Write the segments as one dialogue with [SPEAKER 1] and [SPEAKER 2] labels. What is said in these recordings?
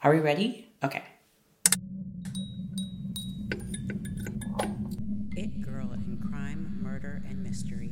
[SPEAKER 1] Are we ready? Okay.
[SPEAKER 2] It Girl in Crime, Murder, and Mystery.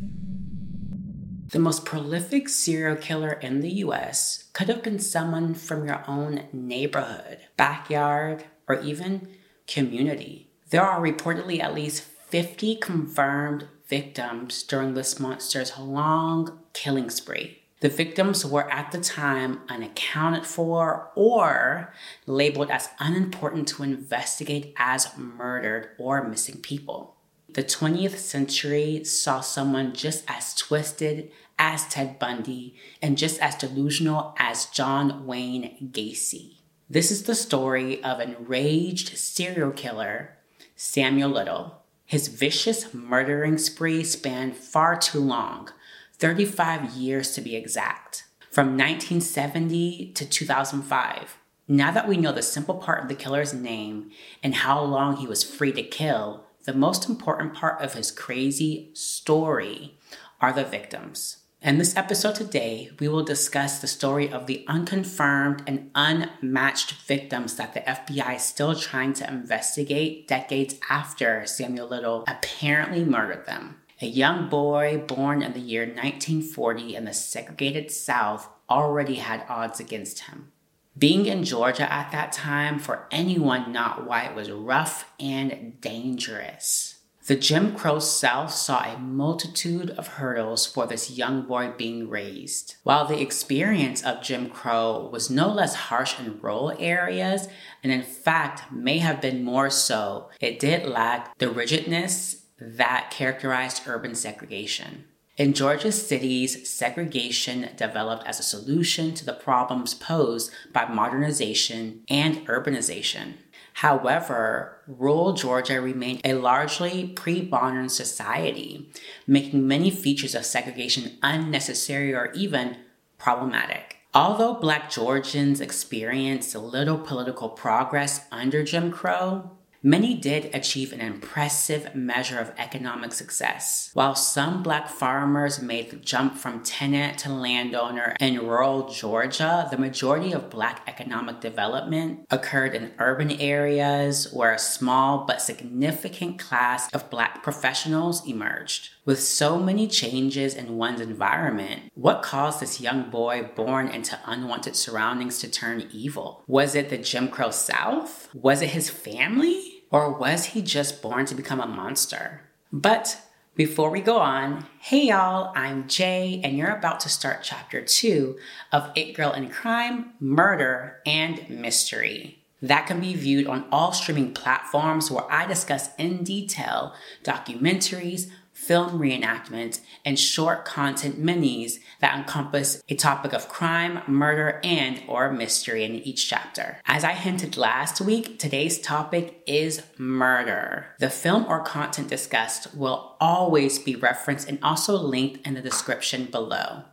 [SPEAKER 1] The most prolific serial killer in the US could have been someone from your own neighborhood, backyard, or even community. There are reportedly at least 50 confirmed victims during this monster's long killing spree. The victims were at the time unaccounted for or labeled as unimportant to investigate as murdered or missing people. The 20th century saw someone just as twisted as Ted Bundy and just as delusional as John Wayne Gacy. This is the story of enraged serial killer Samuel Little. His vicious murdering spree spanned far too long 35 years to be exact, from 1970 to 2005. Now that we know the simple part of the killer's name and how long he was free to kill, the most important part of his crazy story are the victims. In this episode today, we will discuss the story of the unconfirmed and unmatched victims that the FBI is still trying to investigate decades after Samuel Little apparently murdered them. A young boy born in the year 1940 in the segregated South already had odds against him. Being in Georgia at that time for anyone not white was rough and dangerous. The Jim Crow South saw a multitude of hurdles for this young boy being raised. While the experience of Jim Crow was no less harsh in rural areas, and in fact may have been more so, it did lack the rigidness that characterized urban segregation. In Georgia's cities, segregation developed as a solution to the problems posed by modernization and urbanization. However, rural Georgia remained a largely pre modern society, making many features of segregation unnecessary or even problematic. Although Black Georgians experienced little political progress under Jim Crow, Many did achieve an impressive measure of economic success. While some black farmers made the jump from tenant to landowner in rural Georgia, the majority of black economic development occurred in urban areas where a small but significant class of black professionals emerged. With so many changes in one's environment, what caused this young boy born into unwanted surroundings to turn evil? Was it the Jim Crow South? Was it his family? Or was he just born to become a monster? But before we go on, hey y'all, I'm Jay, and you're about to start chapter two of It Girl in Crime, Murder, and Mystery. That can be viewed on all streaming platforms where I discuss in detail documentaries, film reenactments, and short content minis that encompass a topic of crime, murder, and or mystery in each chapter. As I hinted last week, today's topic is murder. The film or content discussed will always be referenced and also linked in the description below.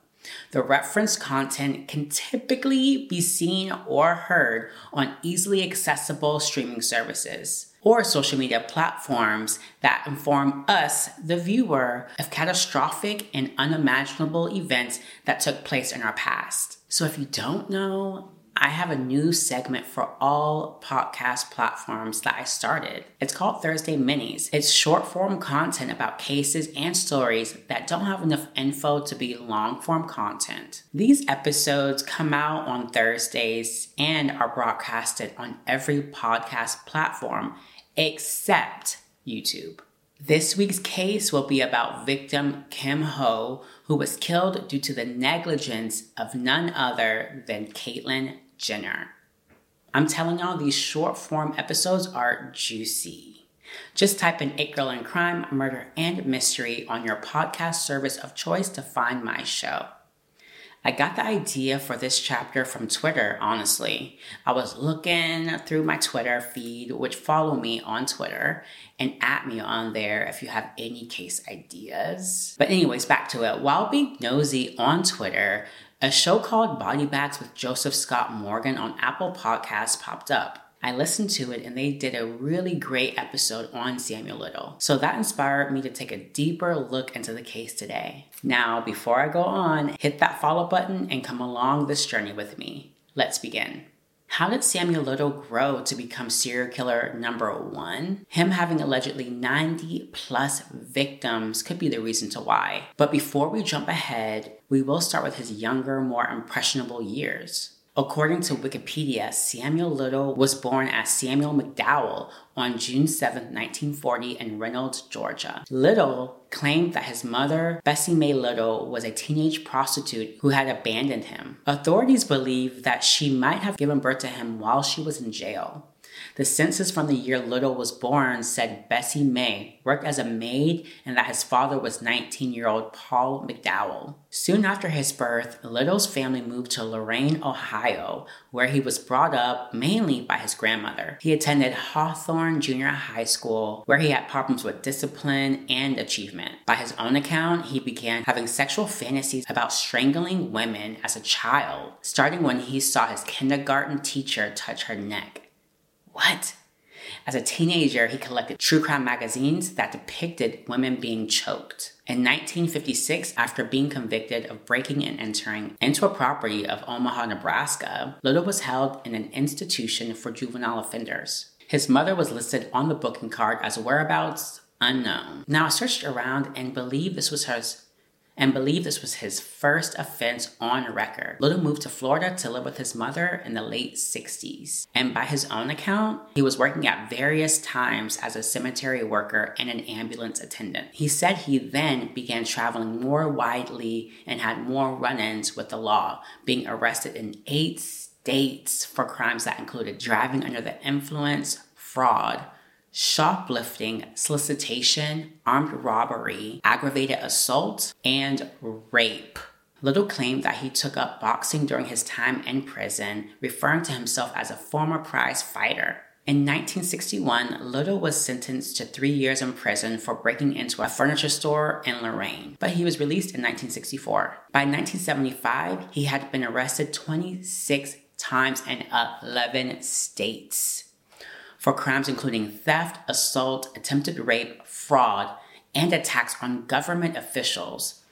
[SPEAKER 1] The referenced content can typically be seen or heard on easily accessible streaming services or social media platforms that inform us, the viewer, of catastrophic and unimaginable events that took place in our past. So if you don't know, I have a new segment for all podcast platforms that I started. It's called Thursday Minis. It's short form content about cases and stories that don't have enough info to be long form content. These episodes come out on Thursdays and are broadcasted on every podcast platform except YouTube. This week's case will be about victim Kim Howe, who was killed due to the negligence of none other than Caitlyn Jenner. I'm telling y'all, these short form episodes are juicy. Just type in It Girl in Crime, Murder, and Mystery on your podcast service of choice to find my show. I got the idea for this chapter from Twitter, honestly. I was looking through my Twitter feed, which follow me on Twitter, and at me on there if you have any case ideas. But, anyways, back to it. While being nosy on Twitter, a show called Body Bags with Joseph Scott Morgan on Apple Podcasts popped up. I listened to it and they did a really great episode on Samuel Little. So that inspired me to take a deeper look into the case today. Now, before I go on, hit that follow button and come along this journey with me. Let's begin. How did Samuel Little grow to become serial killer number one? Him having allegedly 90 plus victims could be the reason to why. But before we jump ahead, we will start with his younger, more impressionable years. According to Wikipedia, Samuel Little was born as Samuel McDowell on June 7, 1940, in Reynolds, Georgia. Little claimed that his mother, Bessie Mae Little, was a teenage prostitute who had abandoned him. Authorities believe that she might have given birth to him while she was in jail. The census from the year Little was born said Bessie May worked as a maid and that his father was 19 year old Paul McDowell. Soon after his birth, Little's family moved to Lorain, Ohio, where he was brought up mainly by his grandmother. He attended Hawthorne Junior High School, where he had problems with discipline and achievement. By his own account, he began having sexual fantasies about strangling women as a child, starting when he saw his kindergarten teacher touch her neck. What? As a teenager, he collected true crime magazines that depicted women being choked. In 1956, after being convicted of breaking and entering into a property of Omaha, Nebraska, Little was held in an institution for juvenile offenders. His mother was listed on the booking card as whereabouts unknown. Now, I searched around and believe this was her and believed this was his first offense on record. Little moved to Florida to live with his mother in the late 60s. And by his own account, he was working at various times as a cemetery worker and an ambulance attendant. He said he then began traveling more widely and had more run ins with the law, being arrested in eight states for crimes that included driving under the influence, fraud, shoplifting, solicitation, armed robbery, aggravated assault, and rape. Little claimed that he took up boxing during his time in prison, referring to himself as a former prize fighter. In 1961, Little was sentenced to three years in prison for breaking into a furniture store in Lorain, but he was released in 1964. By 1975, he had been arrested 26 times in 11 states for crimes including theft, assault, attempted rape, fraud, and attacks on government officials.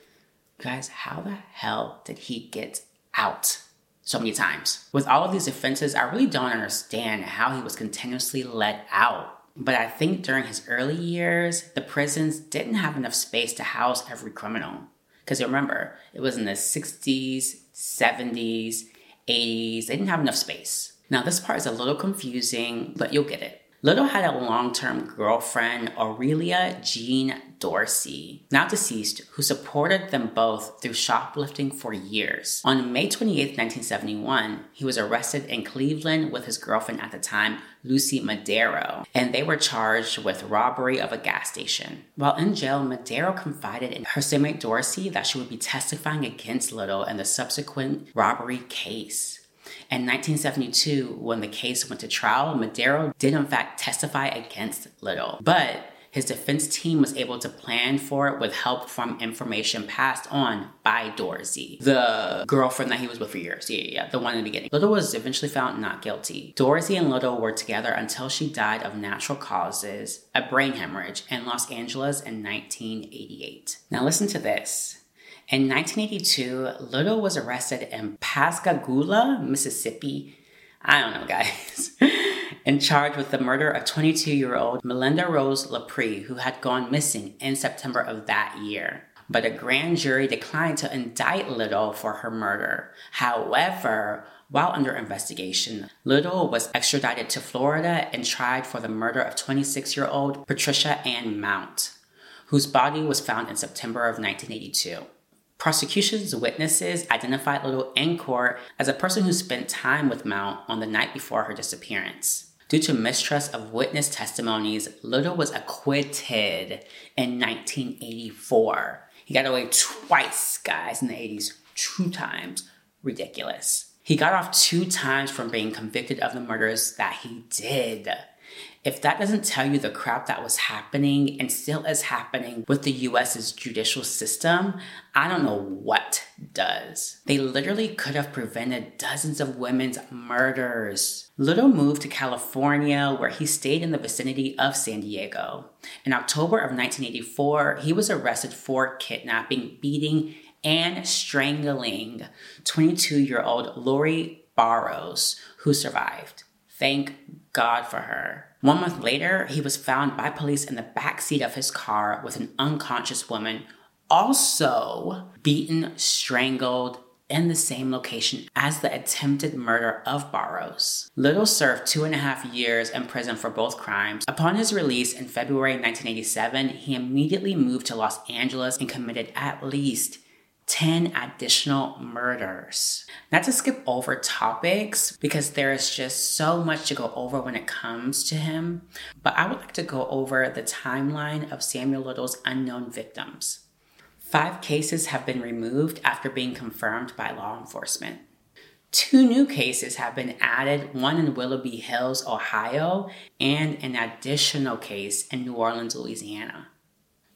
[SPEAKER 1] Guys, how the hell did he get out so many times? With all of these offenses, I really don't understand how he was continuously let out. But I think during his early years, the prisons didn't have enough space to house every criminal. Because remember, it was in the 60s, 70s, 80s, they didn't have enough space. Now, this part is a little confusing, but you'll get it. Little had a long term girlfriend, Aurelia Jean Dorsey, now deceased, who supported them both through shoplifting for years. On May 28, 1971, he was arrested in Cleveland with his girlfriend at the time, Lucy Madero, and they were charged with robbery of a gas station. While in jail, Madero confided in her cellmate Dorsey that she would be testifying against Little in the subsequent robbery case. In 1972, when the case went to trial, Madero did in fact testify against Little, but his defense team was able to plan for it with help from information passed on by Dorsey, the girlfriend that he was with for years. Yeah, yeah, the one in the beginning. Little was eventually found not guilty. Dorsey and Little were together until she died of natural causes, a brain hemorrhage, in Los Angeles in 1988. Now, listen to this. In 1982, Little was arrested in Pascagoula, Mississippi. I don't know, guys. and charged with the murder of 22 year old Melinda Rose LaPree, who had gone missing in September of that year. But a grand jury declined to indict Little for her murder. However, while under investigation, Little was extradited to Florida and tried for the murder of 26 year old Patricia Ann Mount, whose body was found in September of 1982. Prosecution's witnesses identified Little in court as a person who spent time with Mount on the night before her disappearance. Due to mistrust of witness testimonies, Little was acquitted in 1984. He got away twice, guys, in the 80s, two times. Ridiculous. He got off two times from being convicted of the murders that he did. If that doesn't tell you the crap that was happening and still is happening with the US's judicial system, I don't know what does. They literally could have prevented dozens of women's murders. Little moved to California where he stayed in the vicinity of San Diego. In October of 1984, he was arrested for kidnapping, beating, and strangling 22 year old Lori Barros, who survived. Thank God for her. One month later, he was found by police in the back seat of his car with an unconscious woman, also beaten, strangled, in the same location as the attempted murder of Barros. Little served two and a half years in prison for both crimes. Upon his release in February 1987, he immediately moved to Los Angeles and committed at least 10 additional murders. Not to skip over topics because there is just so much to go over when it comes to him, but I would like to go over the timeline of Samuel Little's unknown victims. Five cases have been removed after being confirmed by law enforcement. Two new cases have been added, one in Willoughby Hills, Ohio, and an additional case in New Orleans, Louisiana.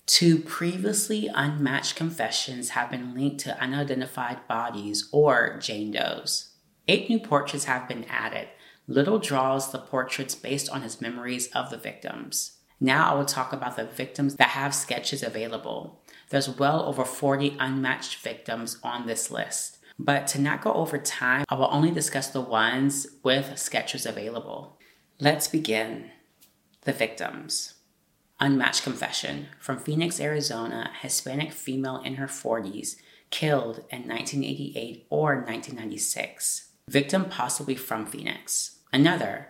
[SPEAKER 1] Two previously unmatched confessions have been linked to unidentified bodies or Jane Does. Eight new portraits have been added. Little draws the portraits based on his memories of the victims. Now I will talk about the victims that have sketches available. There's well over 40 unmatched victims on this list. But to not go over time, I will only discuss the ones with sketches available. Let's begin. The victims. Unmatched confession from Phoenix, Arizona, Hispanic female in her 40s, killed in 1988 or 1996. Victim possibly from Phoenix. Another,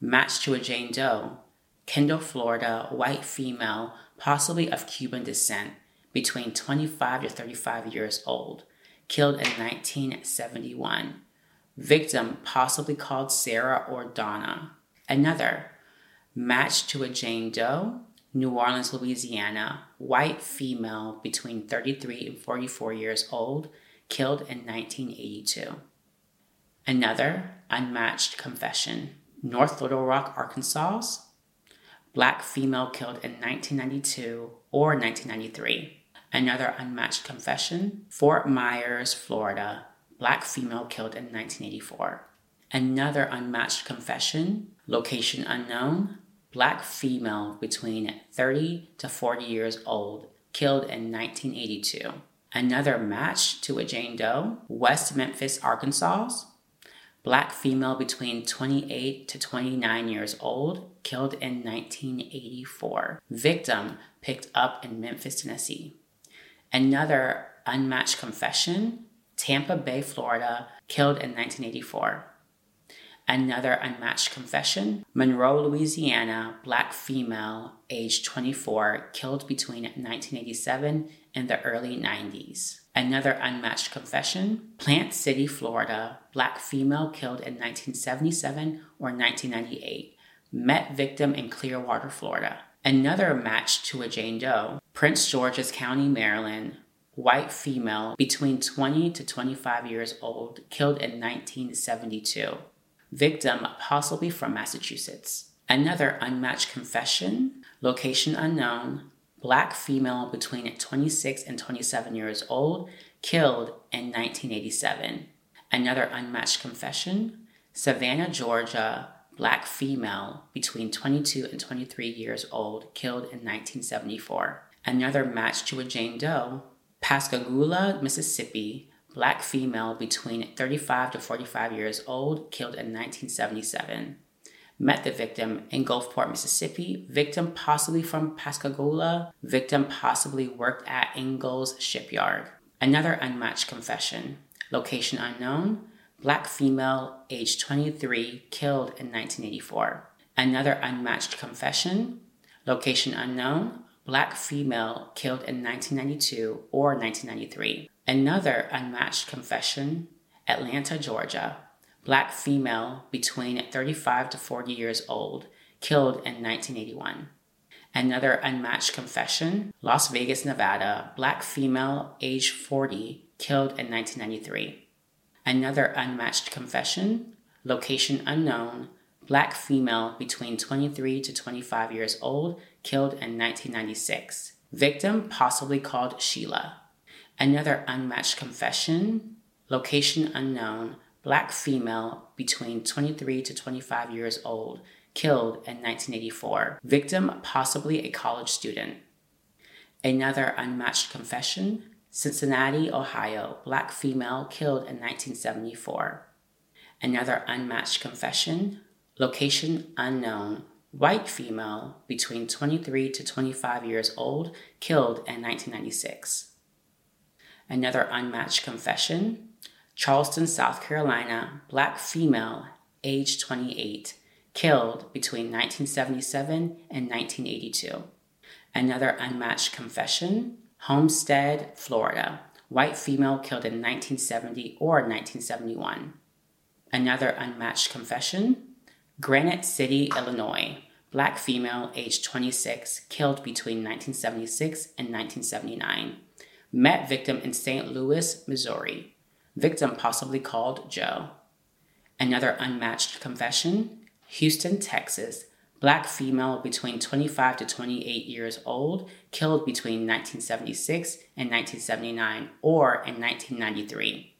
[SPEAKER 1] matched to a Jane Doe, Kendall, Florida, white female, possibly of Cuban descent, between 25 to 35 years old, killed in 1971. Victim possibly called Sarah or Donna. Another, matched to a Jane Doe, New Orleans, Louisiana, white female between 33 and 44 years old, killed in 1982. Another unmatched confession North Little Rock, Arkansas, black female killed in 1992 or 1993. Another unmatched confession Fort Myers, Florida, black female killed in 1984. Another unmatched confession, location unknown, black female between 30 to 40 years old, killed in 1982. Another match to a Jane Doe, West Memphis, Arkansas. Black female between 28 to 29 years old, killed in 1984. Victim picked up in Memphis, Tennessee. Another unmatched confession, Tampa Bay, Florida, killed in 1984. Another unmatched confession Monroe, Louisiana, black female, age 24, killed between 1987 and the early 90s. Another unmatched confession Plant City, Florida, black female, killed in 1977 or 1998. Met victim in Clearwater, Florida. Another match to a Jane Doe, Prince George's County, Maryland, white female between 20 to 25 years old, killed in 1972 victim possibly from Massachusetts. Another unmatched confession, location unknown, black female between 26 and 27 years old, killed in 1987. Another unmatched confession, Savannah, Georgia, black female between 22 and 23 years old, killed in 1974. Another match to a Jane Doe, Pascagoula, Mississippi, black female between 35 to 45 years old, killed in 1977. Met the victim in Gulfport, Mississippi. Victim possibly from Pascagoula. Victim possibly worked at Ingalls Shipyard. Another unmatched confession. Location unknown. Black female, age 23, killed in 1984. Another unmatched confession. Location unknown. Black female, killed in 1992 or 1993. Another unmatched confession Atlanta, Georgia. Black female between 35 to 40 years old, killed in 1981. Another unmatched confession Las Vegas, Nevada. Black female, age 40, killed in 1993. Another unmatched confession location unknown. Black female between 23 to 25 years old, killed in 1996. Victim possibly called Sheila. Another unmatched confession, location unknown, black female between 23 to 25 years old, killed in 1984. Victim possibly a college student. Another unmatched confession, Cincinnati, Ohio, black female killed in 1974. Another unmatched confession, location unknown, white female between 23 to 25 years old, killed in 1996. Another unmatched confession, Charleston, South Carolina, black female, age 28, killed between 1977 and 1982. Another unmatched confession, Homestead, Florida, white female killed in 1970 or 1971. Another unmatched confession, Granite City, Illinois, black female, age 26, killed between 1976 and 1979. Met victim in St. Louis, Missouri. Victim possibly called Joe. Another unmatched confession, Houston, Texas, black female between 25 to 28 years old, killed between 1976 and 1979 or in 1993.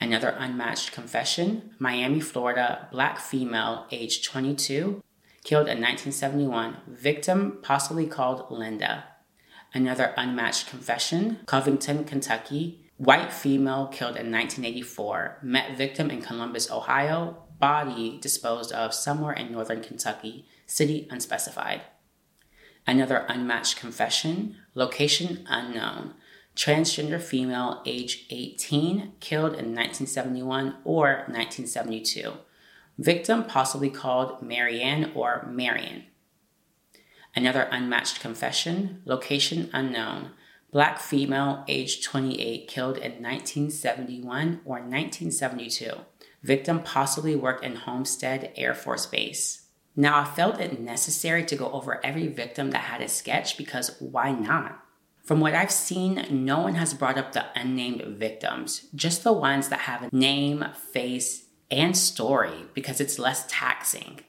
[SPEAKER 1] Another unmatched confession Miami, Florida, black female, age 22, killed in 1971, victim possibly called Linda. Another unmatched confession Covington, Kentucky, white female killed in 1984, met victim in Columbus, Ohio, body disposed of somewhere in northern Kentucky, city unspecified. Another unmatched confession, location unknown, transgender female, age 18, killed in 1971 or 1972. Victim possibly called Marianne or Marion. Another unmatched confession, location unknown, black female, age 28, killed in 1971 or 1972. Victim possibly worked in Homestead Air Force Base. Now, I felt it necessary to go over every victim that had a sketch because why not? From what I've seen, no one has brought up the unnamed victims, just the ones that have a name, face, and story because it's less taxing.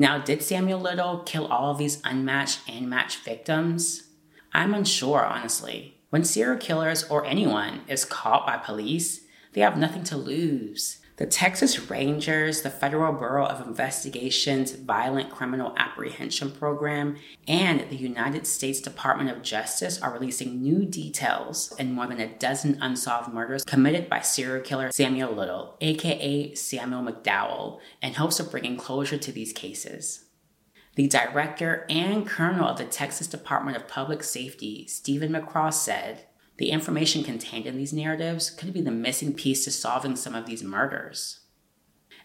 [SPEAKER 1] Now, did Samuel Little kill all of these unmatched and matched victims? I'm unsure, honestly. When serial killers or anyone is caught by police, they have nothing to lose. The Texas Rangers, the Federal Bureau of Investigation's Violent Criminal Apprehension Program, and the United States Department of Justice are releasing new details in more than a dozen unsolved murders committed by serial killer Samuel Little, aka Samuel McDowell, in hopes of bringing closure to these cases. The director and colonel of the Texas Department of Public Safety, Steven McCraw, said, the information contained in these narratives could be the missing piece to solving some of these murders.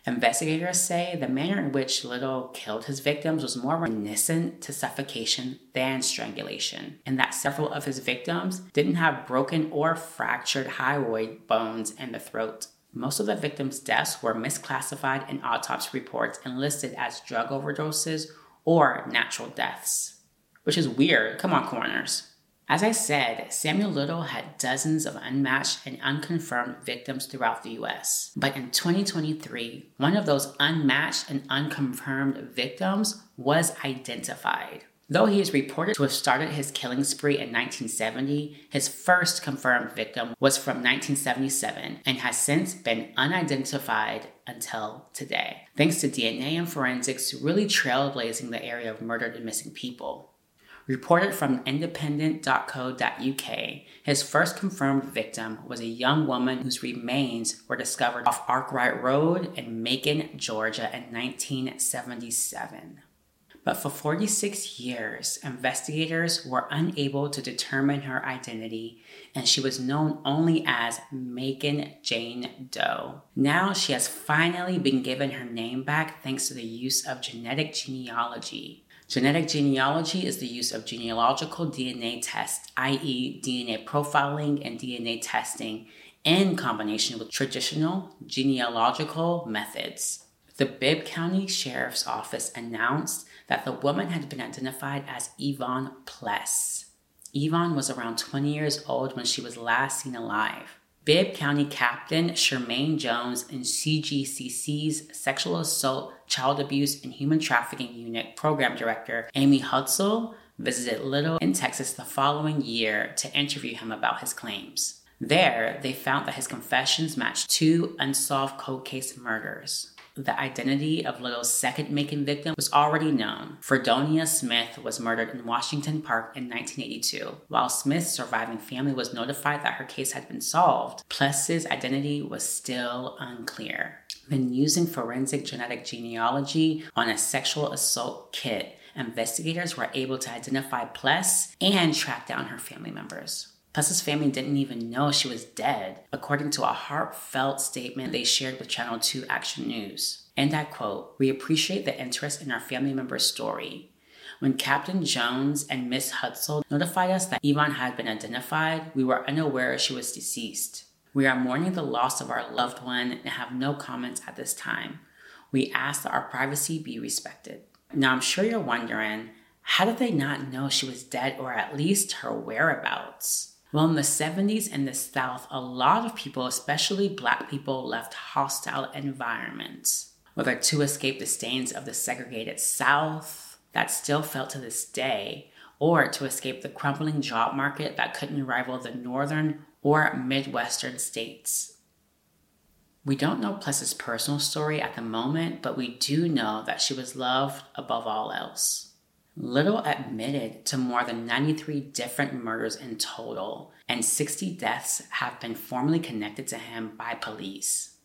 [SPEAKER 1] Investigators say the manner in which Little killed his victims was more reminiscent to suffocation than strangulation, and that several of his victims didn't have broken or fractured hyoid bones in the throat. Most of the victims' deaths were misclassified in autopsy reports and listed as drug overdoses or natural deaths. Which is weird. Come on, coroners. As I said, Samuel Little had dozens of unmatched and unconfirmed victims throughout the US. But in 2023, one of those unmatched and unconfirmed victims was identified. Though he is reported to have started his killing spree in 1970, his first confirmed victim was from 1977 and has since been unidentified until today, thanks to DNA and forensics really trailblazing the area of murdered and missing people. Reported from independent.co.uk, his first confirmed victim was a young woman whose remains were discovered off Arkwright Road in Macon, Georgia in 1977. But for 46 years, investigators were unable to determine her identity, and she was known only as Macon Jane Doe. Now she has finally been given her name back thanks to the use of genetic genealogy. Genetic genealogy is the use of genealogical DNA tests, i.e., DNA profiling and DNA testing, in combination with traditional genealogical methods. The Bibb County Sheriff's Office announced that the woman had been identified as Yvonne Pless. Yvonne was around 20 years old when she was last seen alive. Bibb County Captain Shermaine Jones and CGCC's Sexual Assault, Child Abuse, and Human Trafficking Unit Program Director Amy Hutzel visited Little in Texas the following year to interview him about his claims. There, they found that his confessions matched two unsolved cold case murders the identity of Little's second Macon victim was already known. Fredonia Smith was murdered in Washington Park in 1982. While Smith's surviving family was notified that her case had been solved, Pless's identity was still unclear. then using forensic genetic genealogy on a sexual assault kit, investigators were able to identify Pless and track down her family members. Pless's family didn't even know she was dead, according to a heartfelt statement they shared with Channel 2 Action News. And I quote, We appreciate the interest in our family member's story. When Captain Jones and Miss Hutzel notified us that Yvonne had been identified, we were unaware she was deceased. We are mourning the loss of our loved one and have no comments at this time. We ask that our privacy be respected. Now, I'm sure you're wondering how did they not know she was dead or at least her whereabouts? Well, in the 70s in the South, a lot of people, especially black people, left hostile environments whether to escape the stains of the segregated South that still felt to this day, or to escape the crumbling job market that couldn't rival the northern or Midwestern states. We don't know Pless's personal story at the moment, but we do know that she was loved above all else. Little admitted to more than 93 different murders in total, and 60 deaths have been formally connected to him by police.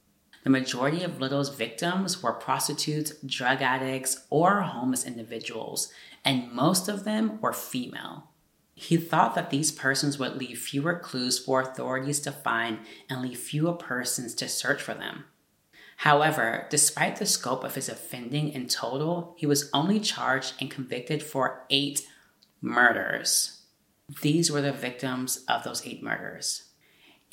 [SPEAKER 1] The majority of Little's victims were prostitutes, drug addicts, or homeless individuals, and most of them were female. He thought that these persons would leave fewer clues for authorities to find and leave fewer persons to search for them. However, despite the scope of his offending in total, he was only charged and convicted for eight murders. These were the victims of those eight murders.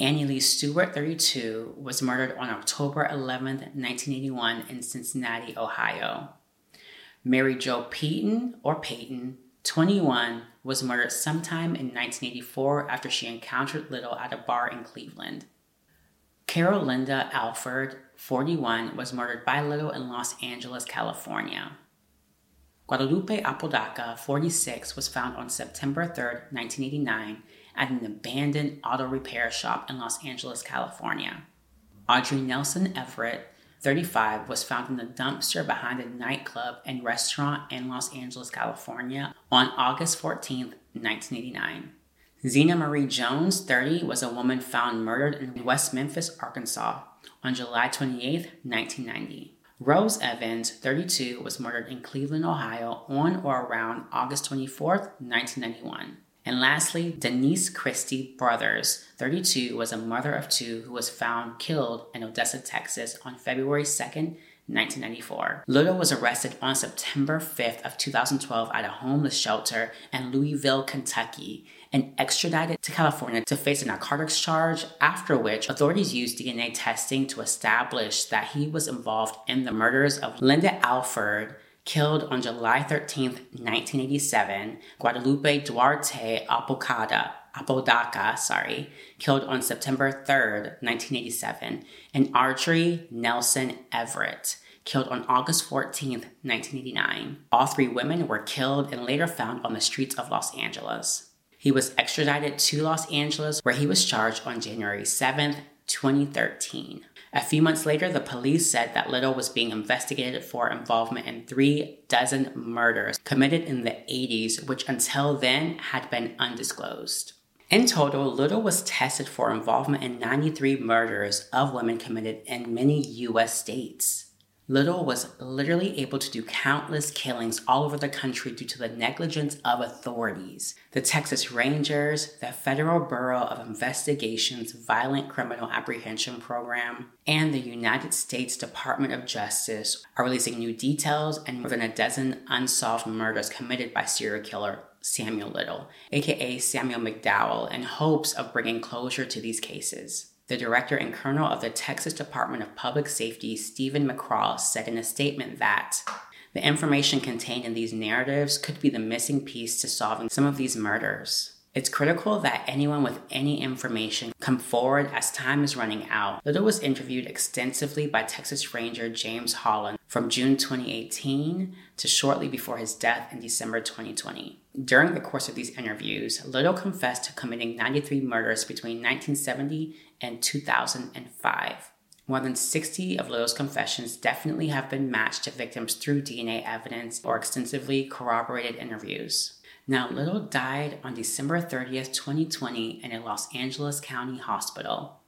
[SPEAKER 1] Annie Lee Stewart, 32, was murdered on October 11, 1981, in Cincinnati, Ohio. Mary Jo Peyton, or Peyton, 21, was murdered sometime in 1984 after she encountered Little at a bar in Cleveland. Carol Linda Alford, 41, was murdered by Little in Los Angeles, California. Guadalupe Apodaca, 46, was found on September 3, 1989, at an abandoned auto repair shop in Los Angeles, California. Audrey Nelson Everett, 35, was found in the dumpster behind a nightclub and restaurant in Los Angeles, California on August 14, 1989. Zena Marie Jones, 30, was a woman found murdered in West Memphis, Arkansas on July 28, 1990. Rose Evans, 32, was murdered in Cleveland, Ohio on or around August 24, 1991. And lastly, Denise Christie Brothers, 32, was a mother of two who was found killed in Odessa, Texas on February 2nd, 1994. Little was arrested on September 5th of 2012 at a homeless shelter in Louisville, Kentucky, and extradited to California to face a narcotics charge, after which authorities used DNA testing to establish that he was involved in the murders of Linda Alford killed on July 13, 1987, Guadalupe Duarte Apocada, Apodaca, sorry, killed on September 3, 1987, and Audrey Nelson Everett, killed on August 14, 1989. All three women were killed and later found on the streets of Los Angeles. He was extradited to Los Angeles, where he was charged on January 7, 2013. A few months later, the police said that Little was being investigated for involvement in three dozen murders committed in the 80s, which until then had been undisclosed. In total, Little was tested for involvement in 93 murders of women committed in many US states. Little was literally able to do countless killings all over the country due to the negligence of authorities. The Texas Rangers, the Federal Bureau of Investigation's Violent Criminal Apprehension Program, and the United States Department of Justice are releasing new details and more than a dozen unsolved murders committed by serial killer Samuel Little, aka Samuel McDowell, in hopes of bringing closure to these cases. The director and colonel of the Texas Department of Public Safety, Steven McCraw, said in a statement that the information contained in these narratives could be the missing piece to solving some of these murders. It's critical that anyone with any information come forward as time is running out. Little was interviewed extensively by Texas Ranger James Holland from June 2018 to shortly before his death in December 2020. During the course of these interviews, Little confessed to committing 93 murders between 1970 and 2005. More than 60 of Little's confessions definitely have been matched to victims through DNA evidence or extensively corroborated interviews. Now, Little died on December 30th, 2020, in a Los Angeles County hospital.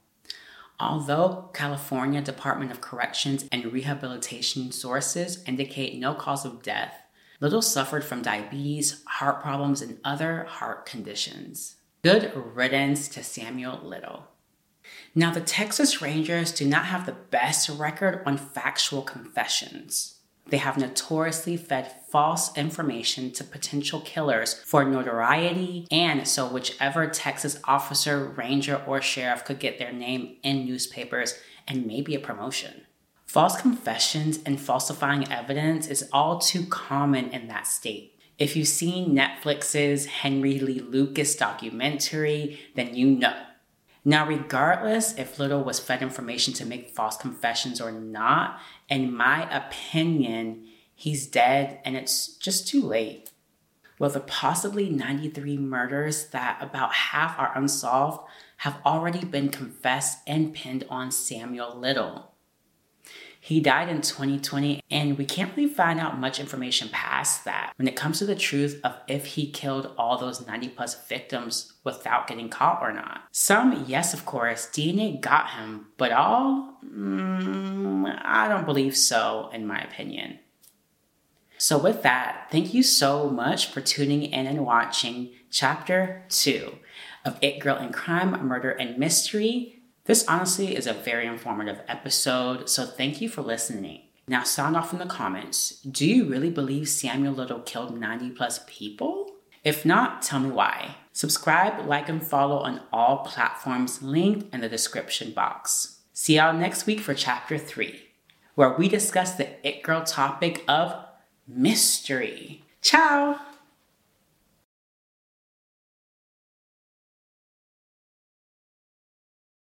[SPEAKER 1] Although California Department of Corrections and Rehabilitation sources indicate no cause of death, Little suffered from diabetes, heart problems, and other heart conditions. Good riddance to Samuel Little. Now, the Texas Rangers do not have the best record on factual confessions. They have notoriously fed false information to potential killers for notoriety, and so whichever Texas officer, ranger, or sheriff could get their name in newspapers and maybe a promotion. False confessions and falsifying evidence is all too common in that state. If you've seen Netflix's Henry Lee Lucas documentary, then you know. Now, regardless if Little was fed information to make false confessions or not, in my opinion, he's dead and it's just too late. With the possibly 93 murders that about half are unsolved have already been confessed and pinned on Samuel Little. He died in 2020, and we can't really find out much information past that when it comes to the truth of if he killed all those 90 plus victims without getting caught or not. Some, yes, of course, DNA got him, but all, mm, I don't believe so, in my opinion. So, with that, thank you so much for tuning in and watching Chapter 2 of It Girl in Crime, Murder, and Mystery this honestly is a very informative episode, so thank you for listening. Now, sound off in the comments. Do you really believe Samuel Little killed 90 plus people? If not, tell me why. Subscribe, like, and follow on all platforms linked in the description box. See y'all next week for Chapter 3, where we discuss the It Girl topic of mystery. Ciao!